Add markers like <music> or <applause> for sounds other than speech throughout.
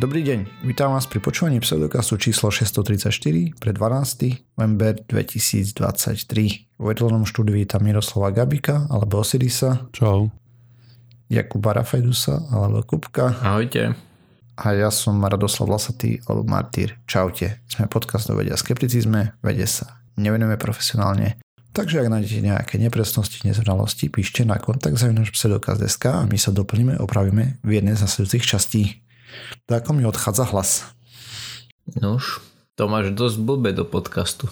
Dobrý deň, vítam vás pri počúvaní pseudokastu číslo 634 pre 12. november 2023. V vedľanom štúdiu vítam Miroslava Gabika alebo Osirisa. Čau. Jakuba Rafajdusa alebo Kupka. Ahojte. A ja som Radoslav Lasatý alebo Martýr. Čaute. Sme podcast o vede a skepticizme, vede sa nevenujeme profesionálne. Takže ak nájdete nejaké nepresnosti, nezrovnalosti, píšte na kontakt zavinač pseudokaz.sk a my sa doplníme, opravíme v jednej z nasledujúcich častí. Tak ako mi odchádza hlas. Nož, to máš dosť blbé do podcastu.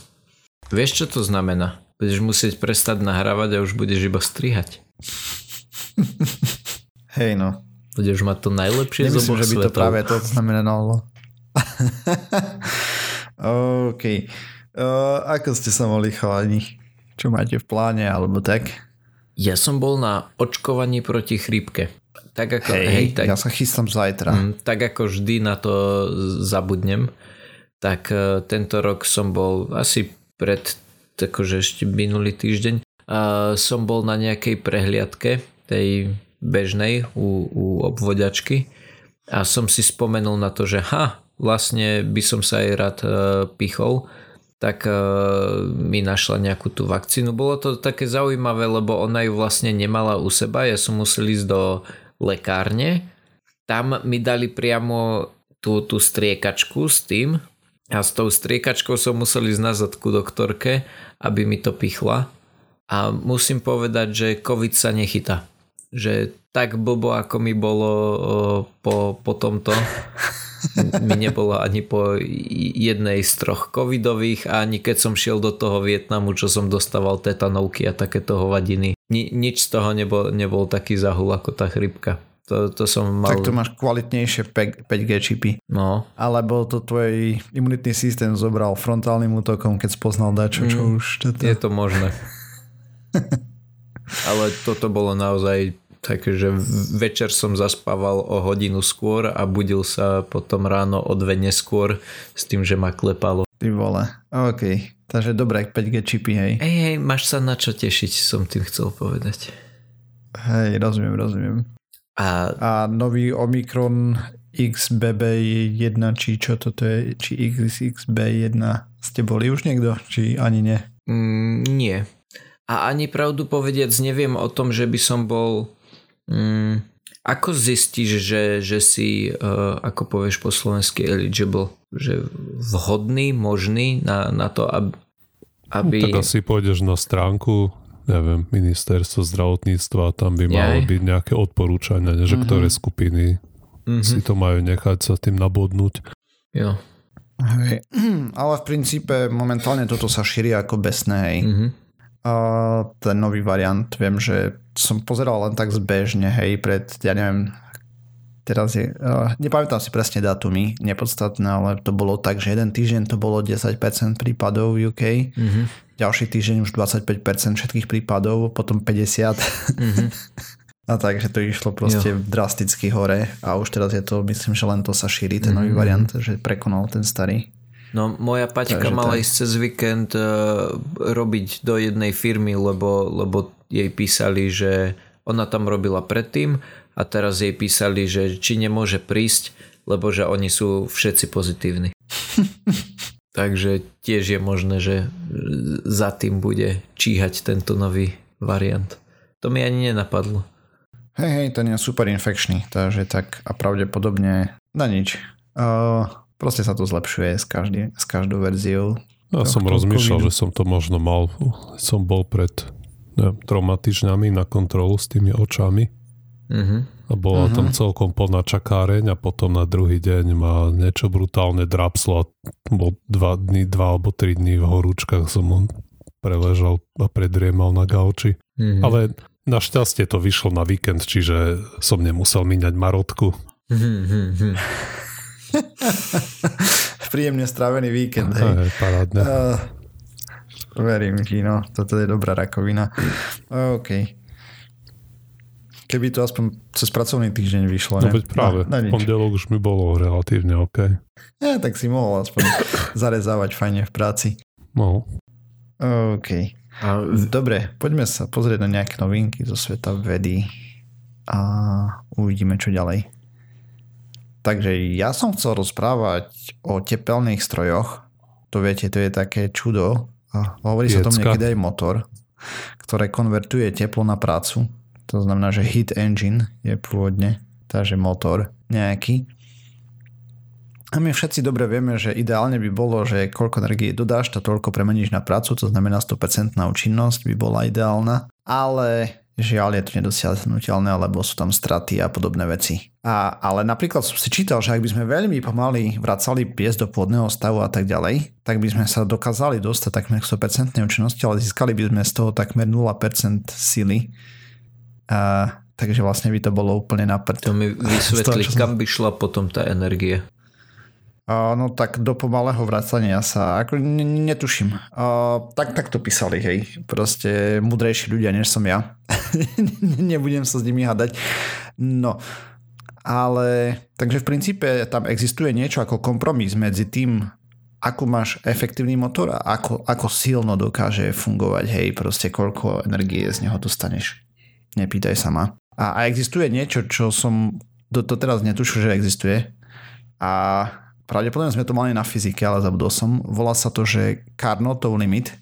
Vieš, čo to znamená? Budeš musieť prestať nahrávať a už budeš iba strihať. <laughs> Hej no. Budeš mať to najlepšie Nemyslím, z oboch že by to svetov. práve to znamenalo. <laughs> OK. Uh, ako ste sa mohli chalani? Čo máte v pláne alebo tak? Ja som bol na očkovaní proti chrípke. Tak ako, Hej, hej, tak, ja sa chystám zajtra. mm, tak ako vždy na to zabudnem, tak e, tento rok som bol asi pred, akože ešte minulý týždeň, a som bol na nejakej prehliadke, tej bežnej u, u obvoďačky a som si spomenul na to, že ha, vlastne by som sa aj rád e, pichol, tak e, mi našla nejakú tú vakcínu. Bolo to také zaujímavé, lebo ona ju vlastne nemala u seba, ja som musel ísť do lekárne, tam mi dali priamo tú, tú striekačku s tým a s tou striekačkou som musel ísť nazad ku doktorke, aby mi to pichla. A musím povedať, že COVID sa nechytá. Že tak blbo, ako mi bolo po, po tomto, <laughs> mi nebolo ani po jednej z troch covidových ani keď som šiel do toho Vietnamu, čo som dostával tetanovky a takéto hovadiny. Ni, nič z toho nebol, nebol taký zahul ako tá chrypka. To, to som mal... Tak to máš kvalitnejšie 5G čipy. No, Alebo to tvoj imunitný systém zobral frontálnym útokom, keď spoznal dačo, čo Mm, už... Toto... je to možné. <laughs> Ale toto bolo naozaj také, že večer som zaspával o hodinu skôr a budil sa potom ráno o dve neskôr s tým, že ma klepalo. Ty vole. OK. Takže dobré 5G čipy, hej. Hej, hej, máš sa na čo tešiť, som tým chcel povedať. Hej, rozumiem, rozumiem. A A nový Omikron XBB1, či čo toto je, či XXB1, ste boli už niekto, či ani nie? mm, nie. A ani pravdu povediac neviem o tom, že by som bol... Mm, ako zistíš, že, že si, uh, ako povieš po slovensky, eligible? Že vhodný, možný na, na to, aby... aby... No, Tak asi pôjdeš na stránku, neviem, ministerstvo zdravotníctva, tam by malo Jaj. byť nejaké odporúčania, že Mhm. ktoré skupiny Mhm, si to majú nechať sa tým nabodnúť. jo. Hej. <clears throat> Ale v princípe momentálne toto sa šíri ako besné, hej. Mhm. A ten nový variant, viem, že som pozeral len tak zbežne, hej, pred, ja neviem, teraz je, uh, nepamätám si presne datumy, nepodstatné, ale to bolo tak, že jeden týždeň to bolo 10% prípadov v UK, Mhm. ďalší týždeň už 25% všetkých prípadov, potom 50%. Mhm. <laughs> A takže to išlo proste Jo. drasticky hore a už teraz je to, myslím, že len to sa šíri, ten nový Mhm. variant, že prekonal ten starý. No moja Paťka mala tak. ísť cez víkend uh, robiť do jednej firmy, lebo, lebo jej písali, že ona tam robila predtým a teraz jej písali, že či nemôže prísť, lebo že oni sú všetci pozitívni. <laughs> Takže tiež je možné, že za tým bude číhať tento nový variant. To mi ani nenapadlo. Hej, hej, ten je super infekčný, takže tak a pravdepodobne na nič. Uh, proste sa to zlepšuje s, každý, s každou verziou. Ja som rozmýšľal, covidu. že som to možno mal, som bol pred neviem, troma týždňami na kontrolu s tými očami Mhm. a bola Mhm. tam celkom plná čakáreň a potom na druhý deň ma niečo brutálne drapslo a bol dva dny, dva alebo tri dní v horúčkach som preležal a predriemal na gauči. Mhm. Ale našťastie to vyšlo na víkend, čiže som nemusel míňať marotku. Mhm. <laughs> <laughs> Príjemne strávený víkend, hej. Parádne. Uh, verím ti, no. Toto je dobrá rakovina. OK. Keby to aspoň cez pracovný týždeň vyšlo, No ne? veď práve, No, v pondelok už mi bolo relatívne OK. Ja, tak si mohol aspoň zarezávať fajne v práci. No, OK. A Dobre, poďme sa pozrieť na nejaké novinky zo sveta vedy a uvidíme, čo ďalej. Takže ja som chcel rozprávať o tepelných strojoch. To viete, to je také čudo. A hovorí sa o tom niekedy aj motor, ktoré konvertuje teplo na prácu. To znamená, že heat engine je pôvodne, takže motor nejaký. A my všetci dobre vieme, že ideálne by bolo, že koľko energie dodáš, to toľko premeníš na prácu, to znamená 100% účinnosť by bola ideálna. Ale Žiaľ je to nedosiahnutelné, lebo sú tam straty a podobné veci. A, ale napríklad som si čítal, že ak by sme veľmi pomaly vracali pies do pôvodného stavu a tak ďalej, tak by sme sa dokázali dostať takmer k 100% účinnosti, ale získali by sme z toho takmer 0% sily. A, takže vlastne by to bolo úplne na. To mi <laughs> vysvetli, kam by šla potom tá energie. No tak do pomalého vracania sa ako netuším. Tak, tak to písali, hej. Proste mudrejší ľudia, než som ja. <laughs> Nebudem sa s nimi hádať. No, ale takže v princípe tam existuje niečo ako kompromis medzi tým, ako máš efektívny motor a ako, ako silno dokáže fungovať, hej, proste koľko energie z neho dostaneš. Nepýtaj sa ma. A, a existuje niečo, čo som do, to teraz netušil, že existuje. A Pravdepodobne sme to mali na fyzike, ale zabudol som. Volá sa to, že Carnotov limit.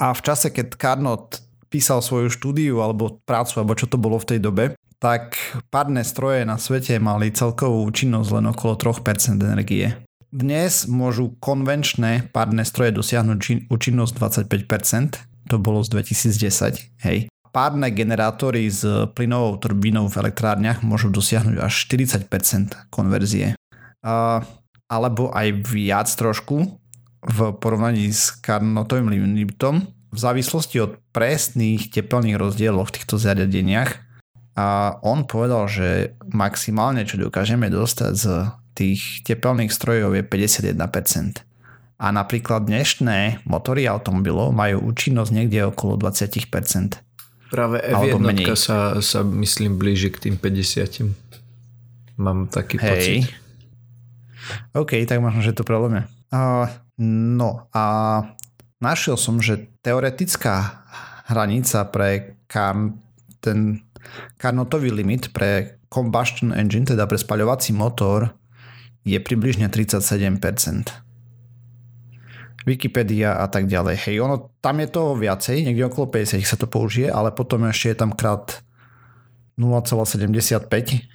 A v čase, keď Carnot písal svoju štúdiu alebo prácu, alebo čo to bolo v tej dobe, tak párne stroje na svete mali celkovú účinnosť len okolo 3% energie. Dnes môžu konvenčné párne stroje dosiahnuť účinnosť 25%, to bolo z 2010, hej. Párne generátory s plynovou turbínou v elektrárniach môžu dosiahnuť až 40% konverzie alebo aj viac trošku v porovnaní s Carnotovým limitom v závislosti od presných tepelných rozdielov v týchto zariadeniach. A on povedal, že maximálne, čo dokážeme dostať z tých tepelných strojov je 51%. A napríklad dnešné motory automobilov majú účinnosť niekde okolo 20%. Práve F1 sa, sa myslím blíži k tým 50. Mám taký Hej. pocit. OK, tak možno, že to problém Uh, no a našiel som, že teoretická hranica pre Carn, ten Carnotový limit pre combustion engine, teda pre spaľovací motor, je približne 37%. Wikipedia a tak ďalej. Hej, ono, tam je toho viacej, niekde okolo 50 sa to použije, ale potom ešte je tam krát 0,75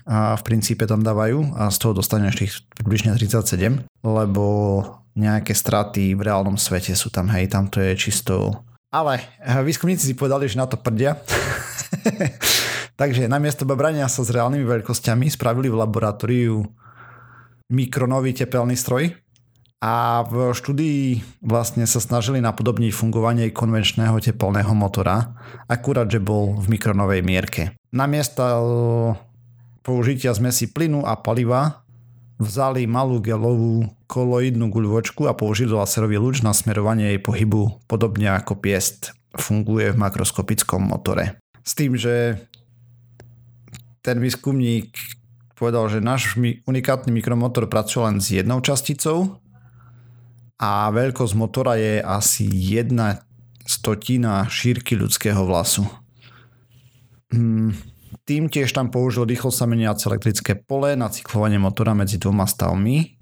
a v princípe tam dávajú a z toho dostaneš tých približne 37, lebo nejaké straty v reálnom svete sú tam, hej, tam to je čisto... Ale výskumníci si povedali, že na to prdia. <laughs> Takže namiesto babrania sa s reálnymi veľkosťami spravili v laboratóriu mikronový tepelný stroj, a v štúdii vlastne sa snažili napodobniť fungovanie konvenčného tepelného motora, akurát, že bol v mikronovej mierke. Namiesto použitia zmesi plynu a paliva vzali malú gelovú koloidnú guľvočku a použili laserový lúč na smerovanie jej pohybu, podobne ako piest funguje v makroskopickom motore. S tým, že ten výskumník povedal, že náš unikátny mikromotor pracuje len s jednou časticou, a veľkosť motora je asi jedna stotina šírky ľudského vlasu. Hmm, tým tiež tam použil rýchlo sa meniace elektrické pole na cyklovanie motora medzi dvoma stavmi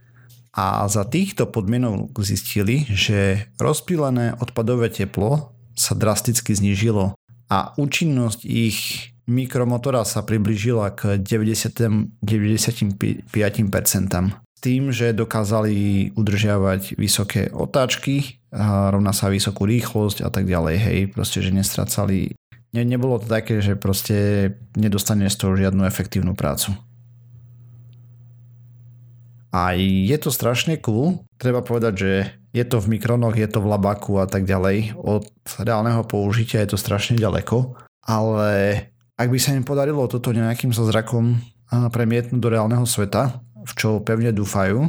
a za týchto podmienok zistili, že rozpílené odpadové teplo sa drasticky znížilo a účinnosť ich mikromotora sa priblížila k 90, 95% tým, že dokázali udržiavať vysoké otáčky, rovná sa vysokú rýchlosť a tak ďalej, hej, proste, že nestracali, ne, nebolo to také, že proste nedostane z toho žiadnu efektívnu prácu. A je to strašne cool, treba povedať, že je to v mikronoch, je to v labaku a tak ďalej, od reálneho použitia je to strašne ďaleko, ale ak by sa im podarilo toto nejakým sa zrakom premietnúť do reálneho sveta, v čo pevne dúfajú,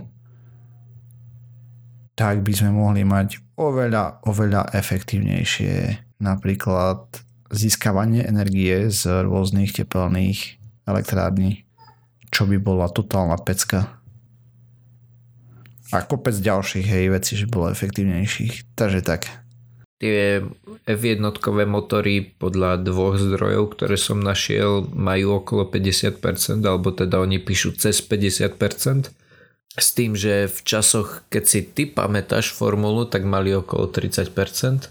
tak by sme mohli mať oveľa, oveľa efektívnejšie. Napríklad získavanie energie z rôznych tepelných elektrární, čo by bola totálna pecka. A kopec ďalších hej vecí, že bolo efektívnejších. Takže tak. Tie F1 motory podľa dvoch zdrojov, ktoré som našiel, majú okolo 50%, alebo teda oni píšu cez 50%. S tým, že v časoch, keď si ty pamätáš formulu, tak mali okolo 30%.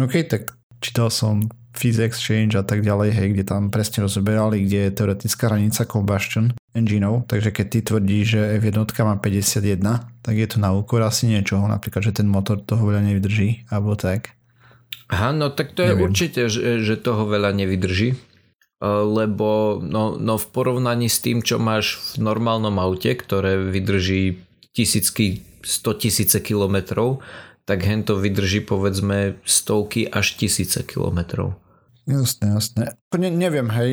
OK, tak čítal som Fizz Exchange a tak ďalej, hej, kde tam presne rozoberali, kde je teoretická hranica combustion engineov, takže keď ty tvrdíš, že F1 má 51, tak je to na úkor asi niečoho, napríklad, že ten motor toho veľa nevydrží, alebo tak. Aha, no tak to je Neviem. určite, že, že toho veľa nevydrží, e, lebo no, no v porovnaní s tým, čo máš v normálnom aute, ktoré vydrží tisícky, 100 tisíce kilometrov, tak hento vydrží povedzme stovky až tisíce kilometrov. Jasne, jasne. Ne, neviem, hej,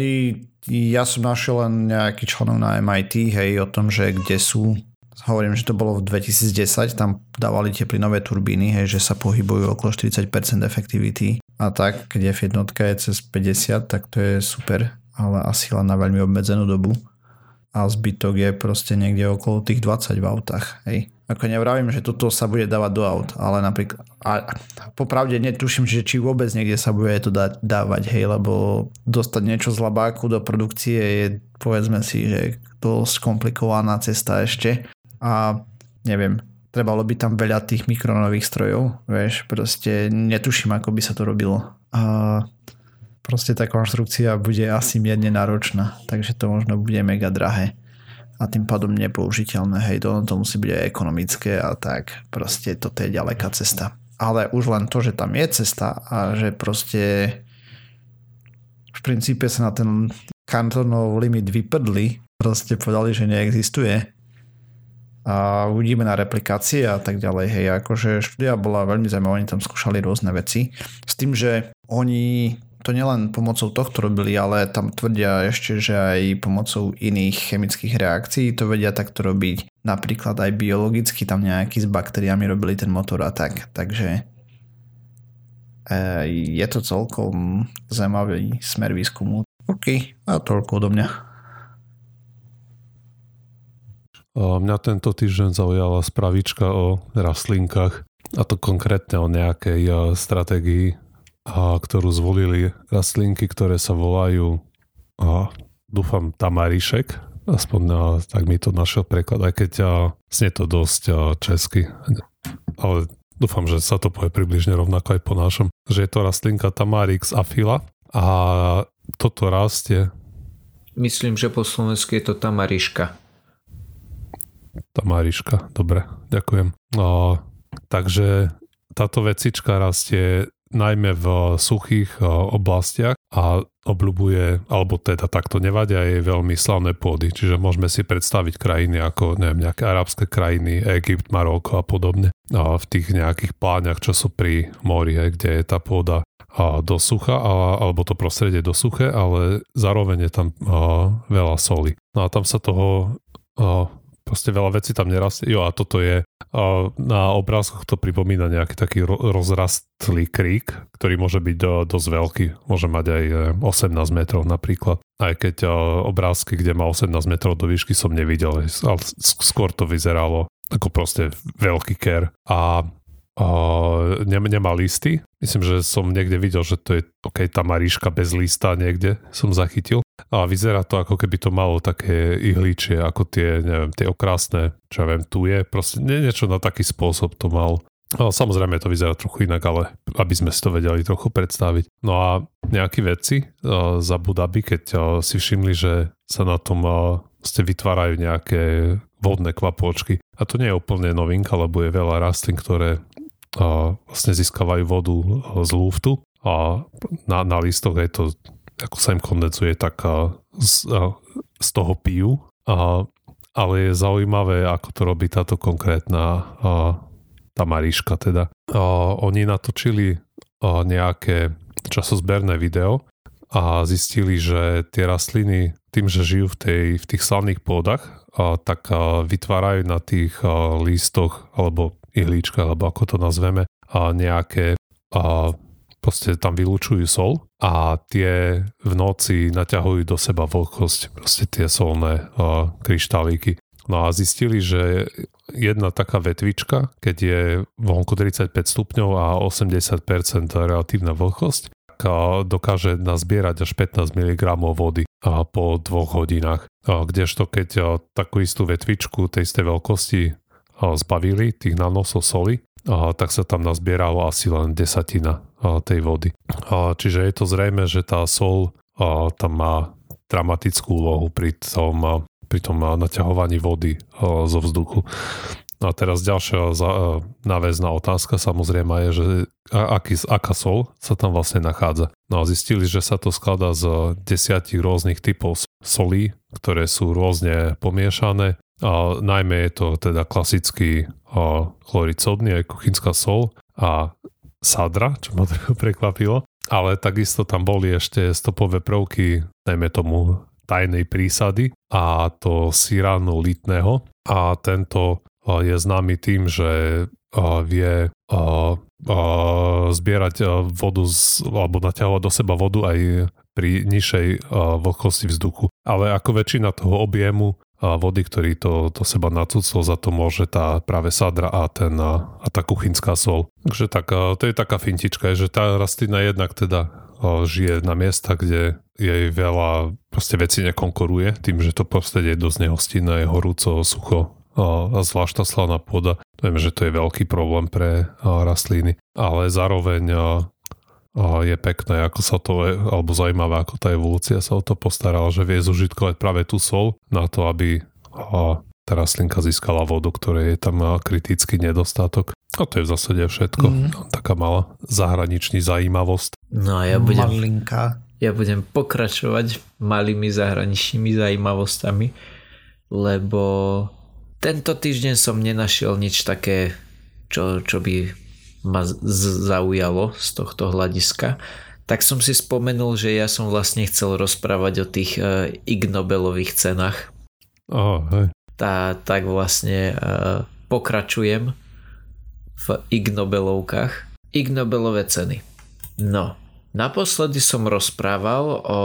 ja som našiel len nejaký členov na MIT, hej, o tom, že kde sú hovorím, že to bolo v 2010, tam dávali tie plynové turbíny, hej, že sa pohybujú okolo 40% efektivity a tak, keď F1 je cez 50, tak to je super, ale asi len na veľmi obmedzenú dobu a zbytok je proste niekde okolo tých 20 v autách, hej. Ako nevravím, že toto sa bude dávať do aut, ale napríklad, a popravde netuším, že či vôbec niekde sa bude to dávať, hej, lebo dostať niečo z labáku do produkcie je, povedzme si, že dosť komplikovaná cesta ešte a neviem, trebalo by tam veľa tých mikronových strojov, vieš, proste netuším, ako by sa to robilo. A proste tá konštrukcia bude asi mierne náročná, takže to možno bude mega drahé a tým pádom nepoužiteľné. Hej, to, to musí byť aj ekonomické a tak proste toto je ďaleká cesta. Ale už len to, že tam je cesta a že proste v princípe sa na ten kantonov limit vyprdli, proste povedali, že neexistuje a uvidíme na replikácie a tak ďalej. Hej, akože štúdia bola veľmi zaujímavá, oni tam skúšali rôzne veci. S tým, že oni to nielen pomocou tohto robili, ale tam tvrdia ešte, že aj pomocou iných chemických reakcií to vedia takto robiť. Napríklad aj biologicky tam nejaký s baktériami robili ten motor a tak. Takže e, je to celkom zaujímavý smer výskumu. OK, a toľko odo mňa. Mňa tento týždeň zaujala spravička o rastlinkách a to konkrétne o nejakej stratégii, ktorú zvolili rastlinky, ktoré sa volajú dúfam tamarišek, aspoň tak mi to našiel preklad, aj keď znie to dosť česky, ale dúfam, že sa to povie približne rovnako aj po našom, že je to rastlinka Tamarix afila a toto rastie. Myslím, že po slovensku je to tamariška. Tá Mariška, dobre, ďakujem. O, takže táto vecička rastie najmä v suchých oblastiach a obľubuje, alebo teda takto nevadia jej veľmi slavné pôdy. Čiže môžeme si predstaviť krajiny ako neviem, nejaké arabské krajiny, Egypt, Maroko a podobne. A v tých nejakých pláňach, čo sú pri mori, kde je tá pôda a do sucha, a, alebo to prostredie do suché, ale zároveň je tam a, veľa soli. No a tam sa toho a, proste veľa vecí tam nerastie. Jo a toto je, na obrázkoch to pripomína nejaký taký rozrastlý krík, ktorý môže byť do, dosť veľký, môže mať aj 18 e, metrov napríklad. Aj keď obrázky, kde má 18 metrov do výšky som nevidel, ale skôr to vyzeralo ako proste veľký ker. A Uh, nemá listy. Myslím, že som niekde videl, že to je ok, tá Maríška bez lista niekde som zachytil. A vyzerá to ako keby to malo také ihličie, ako tie, neviem, tie okrásne, čo ja viem, tu je. Proste nie, niečo na taký spôsob to mal. No, samozrejme to vyzerá trochu inak, ale aby sme si to vedeli trochu predstaviť. No a nejakí vedci uh, za Budaby, keď uh, si všimli, že sa na tom uh, ste vytvárajú nejaké vodné kvapôčky. A to nie je úplne novinka, lebo je veľa rastlín, ktoré vlastne získavajú vodu z lúftu a na, na listoch je to, ako sa im kondenzuje, tak z, z toho pijú. A, ale je zaujímavé, ako to robí táto konkrétna a, tá Mariška teda. A, oni natočili a, nejaké časozberné video a zistili, že tie rastliny tým, že žijú v, tej, v tých slavných pôdach, a, tak a, vytvárajú na tých a, lístoch alebo ihlíčka, alebo ako to nazveme, a nejaké a proste tam vylúčujú sol a tie v noci naťahujú do seba vlhkosť, proste tie solné a, kryštálíky. No a zistili, že jedna taká vetvička, keď je vonku 35 stupňov a 80% relatívna vlhkosť, dokáže nazbierať až 15 mg vody po dvoch hodinách. Kdežto keď takú istú vetvičku tej istej veľkosti zbavili tých nanosov soli, tak sa tam nazbieralo asi len desatina tej vody. Čiže je to zrejme, že tá sol tam má dramatickú úlohu pri tom pri tom naťahovaní vody zo vzduchu. A teraz ďalšia náväzná otázka samozrejme je, že aký, aká sol sa tam vlastne nachádza. No a zistili, že sa to skladá z desiatich rôznych typov solí, ktoré sú rôzne pomiešané. A najmä je to teda klasický chlorid sodný, aj kuchynská sol a sadra, čo ma <laughs> trochu prekvapilo. Ale takisto tam boli ešte stopové prvky, najmä tomu tajnej prísady a to siránu litného a tento je známy tým, že vie zbierať vodu z, alebo naťahovať do seba vodu aj pri nižšej vlhkosti vzduchu. Ale ako väčšina toho objemu vody, ktorý to do seba nacúcol, za to môže tá práve sadra a, ten, a tá kuchynská sol. Takže tak, to je taká fintička, že tá rastlina jednak teda žije na miesta, kde jej veľa proste veci nekonkuruje, tým, že to prostredie je dosť nehostinné, je horúco, sucho a zvlášť tá slaná pôda. Viem, že to je veľký problém pre rastliny, ale zároveň je pekné, ako sa to, alebo zaujímavé, ako tá evolúcia sa o to postarala, že vie zužitkovať práve tú sol na to, aby tá rastlinka získala vodu, ktoré je tam kritický nedostatok. A to je v zásade všetko. Mm. Taká malá zahraničný zajímavosť. No a ja budem, Malinka. ja budem pokračovať malými zahraničnými zajímavostami, lebo tento týždeň som nenašiel nič také, čo, čo by ma zaujalo z tohto hľadiska. Tak som si spomenul, že ja som vlastne chcel rozprávať o tých uh, Ig Nobelových cenách. Oh, hej. Tá, tak vlastne uh, pokračujem v Ig Nobelovkách. Ig Nobelové ceny. No, naposledy som rozprával o...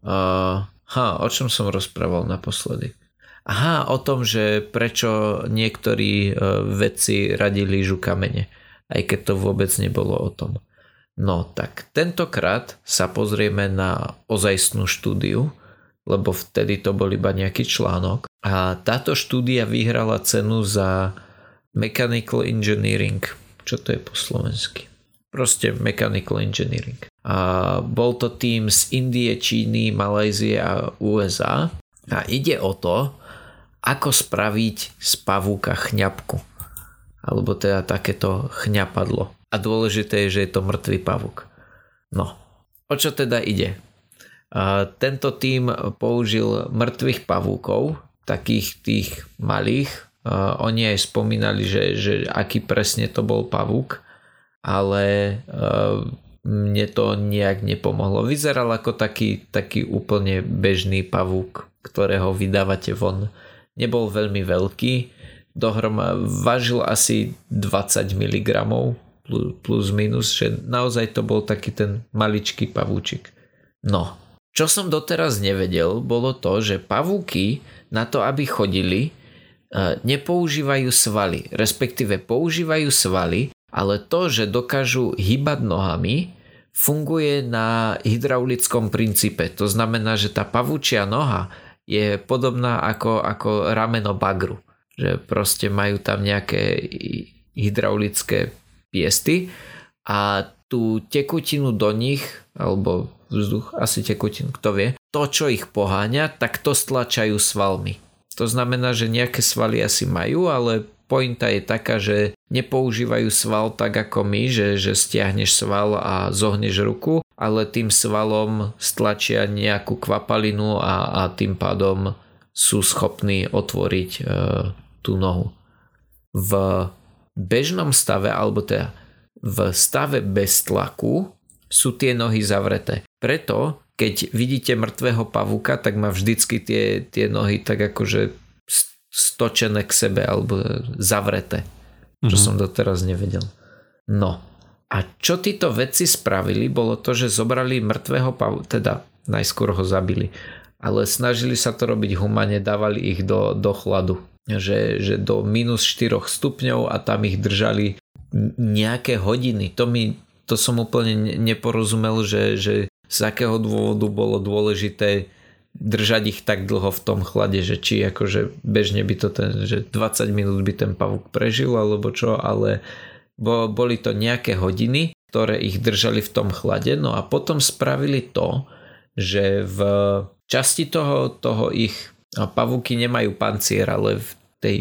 Uh, ha, o čom som rozprával naposledy? Aha, o tom, že prečo niektorí uh, vedci radili lížu kamene. Aj keď to vôbec nebolo o tom. No tak tentokrát sa pozrieme na ozajstnú štúdiu, lebo vtedy to bol iba nejaký článok. A táto štúdia vyhrala cenu za Mechanical Engineering. Čo to je po slovensky? Proste Mechanical Engineering. A bol to tým z Indie, Číny, Malajzie a USA. A ide o to, ako spraviť z pavúka chňapku. Alebo teda takéto chňapadlo. A dôležité je, že je to mŕtvý pavúk. No, o čo teda ide? Tento tým použil mŕtvych pavúkov, takých tých malých, oni aj spomínali, že, že aký presne to bol pavúk, ale uh, mne to nejak nepomohlo. Vyzeral ako taký, taký úplne bežný pavúk, ktorého vydávate von. Nebol veľmi veľký, dohroma vážil asi 20 mg plus minus, že naozaj to bol taký ten maličký pavúčik. No, čo som doteraz nevedel, bolo to, že pavúky na to, aby chodili, E, nepoužívajú svaly, respektíve používajú svaly, ale to, že dokážu hýbať nohami, funguje na hydraulickom princípe. To znamená, že tá pavúčia noha je podobná ako, ako rameno bagru. Že proste majú tam nejaké hydraulické piesty a tú tekutinu do nich, alebo vzduch, asi tekutinu, kto vie, to, čo ich poháňa, tak to stlačajú svalmi. To znamená, že nejaké svaly asi majú, ale pointa je taká, že nepoužívajú sval tak ako my, že, že stiahneš sval a zohneš ruku, ale tým svalom stlačia nejakú kvapalinu a, a tým pádom sú schopní otvoriť e, tú nohu. V bežnom stave, alebo teda v stave bez tlaku sú tie nohy zavreté. Preto keď vidíte mŕtvého pavúka, tak má vždycky tie, tie nohy tak akože stočené k sebe alebo zavreté. Čo mm-hmm. som doteraz nevedel. No. A čo títo vedci spravili, bolo to, že zobrali mŕtvého pavúka, teda najskôr ho zabili, ale snažili sa to robiť humane, dávali ich do, do chladu. Že, že do minus 4 stupňov a tam ich držali nejaké hodiny. To mi to som úplne neporozumel, že, že z akého dôvodu bolo dôležité držať ich tak dlho v tom chlade, že či akože bežne by to ten, že 20 minút by ten pavúk prežil alebo čo, ale bo, boli to nejaké hodiny, ktoré ich držali v tom chlade, no a potom spravili to, že v časti toho, toho ich pavúky nemajú pancier, ale v tej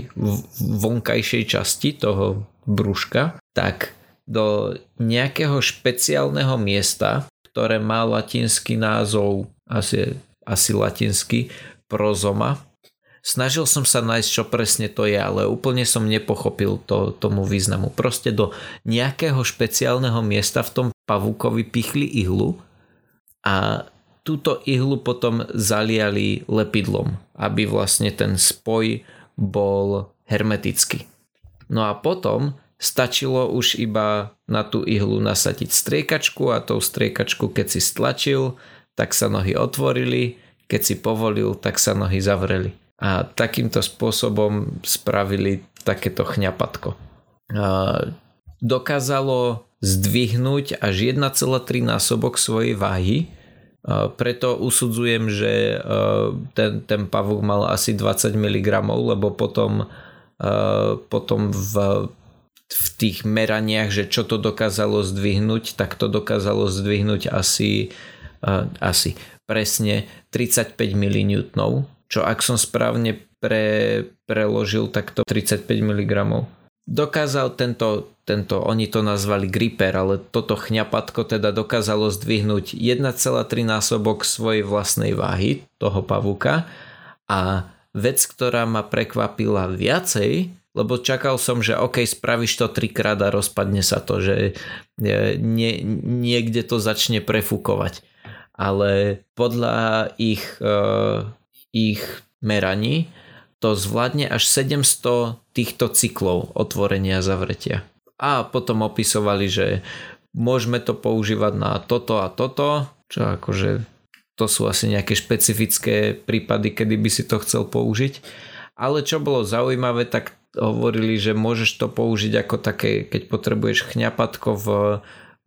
vonkajšej časti toho brúška, tak do nejakého špeciálneho miesta, ktoré má latinský názov, asi, asi latinský, prozoma. Snažil som sa nájsť, čo presne to je, ale úplne som nepochopil to, tomu významu. Proste do nejakého špeciálneho miesta v tom pavúkovi pichli ihlu a túto ihlu potom zaliali lepidlom, aby vlastne ten spoj bol hermetický. No a potom stačilo už iba na tú ihlu nasadiť striekačku a tou striekačku keď si stlačil, tak sa nohy otvorili, keď si povolil, tak sa nohy zavreli. A takýmto spôsobom spravili takéto chňapatko. Dokázalo zdvihnúť až 1,3 násobok svojej váhy, preto usudzujem, že ten, ten pavúk mal asi 20 mg, lebo potom, potom v v tých meraniach, že čo to dokázalo zdvihnúť, tak to dokázalo zdvihnúť asi, uh, asi presne 35 mN, čo ak som správne pre, preložil, tak to 35 mg. Dokázal tento, tento, oni to nazvali gripper, ale toto chňapatko teda dokázalo zdvihnúť 1,3 násobok svojej vlastnej váhy, toho pavúka a vec, ktorá ma prekvapila viacej, lebo čakal som, že OK, spravíš to trikrát a rozpadne sa to, že nie, niekde to začne prefúkovať. Ale podľa ich, uh, ich meraní to zvládne až 700 týchto cyklov otvorenia a zavretia. A potom opisovali, že môžeme to používať na toto a toto, čo akože to sú asi nejaké špecifické prípady, kedy by si to chcel použiť. Ale čo bolo zaujímavé, tak hovorili, že môžeš to použiť ako také, keď potrebuješ chňapatko v,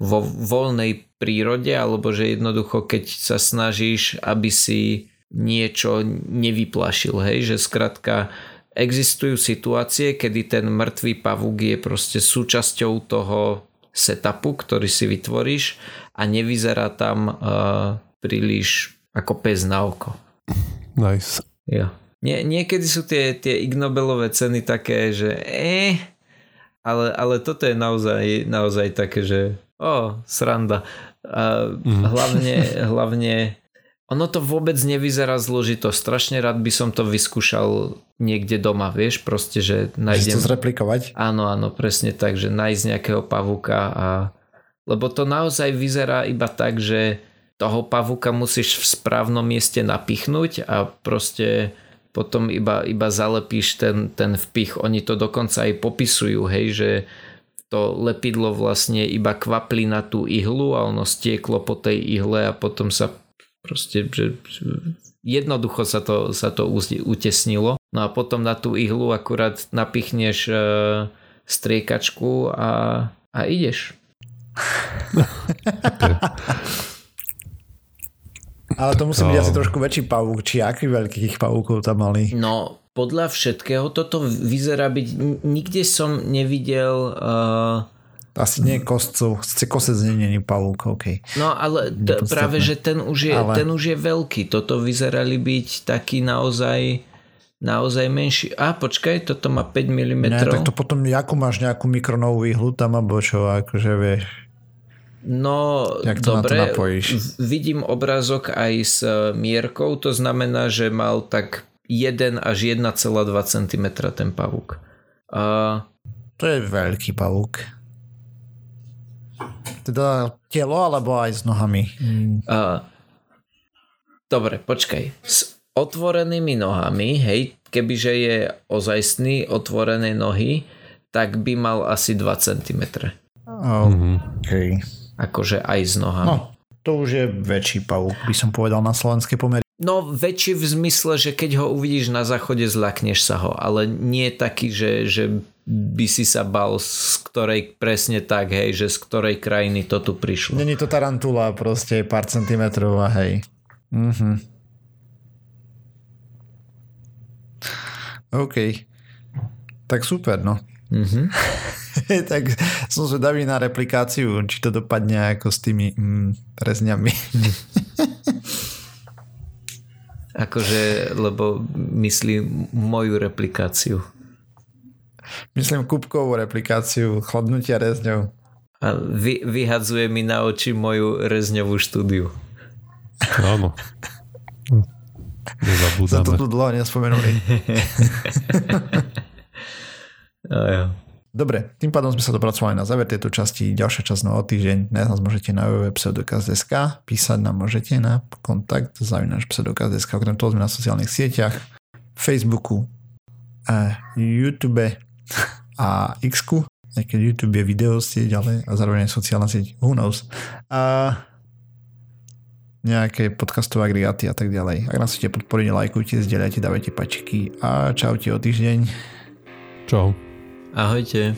vo voľnej prírode, alebo že jednoducho keď sa snažíš, aby si niečo nevyplašil, hej, že skratka existujú situácie, kedy ten mŕtvý pavúk je proste súčasťou toho setupu, ktorý si vytvoríš a nevyzerá tam uh, príliš ako pes na oko. Nice. Ja. Nie, niekedy sú tie, tie ignobelové ceny také, že eh, ale, ale toto je naozaj, naozaj také, že o, oh, sranda. A mm. hlavne, hlavne ono to vôbec nevyzerá zložito. Strašne rád by som to vyskúšal niekde doma, vieš, proste, že nájdem... Že to zreplikovať? Áno, áno, presne tak, že nájsť nejakého pavúka a... Lebo to naozaj vyzerá iba tak, že toho pavúka musíš v správnom mieste napichnúť a proste potom iba, iba zalepíš ten, ten vpich. Oni to dokonca aj popisujú, hej, že to lepidlo vlastne iba kvapli na tú ihlu a ono stieklo po tej ihle a potom sa proste, že jednoducho sa to, sa to utesnilo. No a potom na tú ihlu akurát napichneš e, striekačku a, a ideš. Ale to musí byť no. asi trošku väčší pavúk, či aký veľkých pavúkov tam mali. No, podľa všetkého toto vyzerá byť, nikde som nevidel... Uh, asi nie kostcov, kosec nie je pavúk, OK. No ale t- práve, že ten už, je, ale... ten už je veľký. Toto vyzerali byť taký naozaj naozaj menší. A počkaj, toto má 5 mm. Nie, tak to potom, ako máš nejakú mikronovú ihlu tam, alebo čo, akože vieš. No Jak to dobre, vidím obrázok aj s e, mierkou, to znamená, že mal tak 1 až 1,2 cm ten pavúk. A... To je veľký pavúk. Teda telo alebo aj s nohami? A... Dobre, počkaj. S otvorenými nohami, hej, kebyže je ozajstný otvorené nohy, tak by mal asi 2 cm. Okay akože aj s nohami. No, to už je väčší pavúk, by som povedal na slovenské pomery. No väčší v zmysle, že keď ho uvidíš na záchode, zlakneš sa ho, ale nie taký, že, že by si sa bal z ktorej presne tak, hej, že z ktorej krajiny to tu prišlo. Není to tarantula, proste pár centimetrov a hej. Mhm. OK. Tak super, no. Mhm. <laughs> tak som zvedavý na replikáciu, či to dopadne ako s tými mm, rezňami. <laughs> Akože, lebo myslí moju replikáciu. Myslím kubkovú replikáciu chladnutia rezňou. A vy, vyhadzuje mi na oči moju rezňovú štúdiu. Áno. Za to tu dlho nespomenuli. <laughs> no, jo. Dobre, tým pádom sme sa dopracovali na záver tejto časti. Ďalšia časť no o týždeň. Nás nás môžete na www.pseudokaz.sk písať nám môžete na kontakt zavinač pseudokaz.sk okrem toho sme na sociálnych sieťach Facebooku, a YouTube a x aj keď YouTube je video sieť, ale a zároveň aj sociálna sieť, who knows. A nejaké podcastové agregáty a tak ďalej. Ak nás chcete podporiť, lajkujte, zdieľajte, dávajte pačiky a čaute o týždeň. Čau. Ahojte.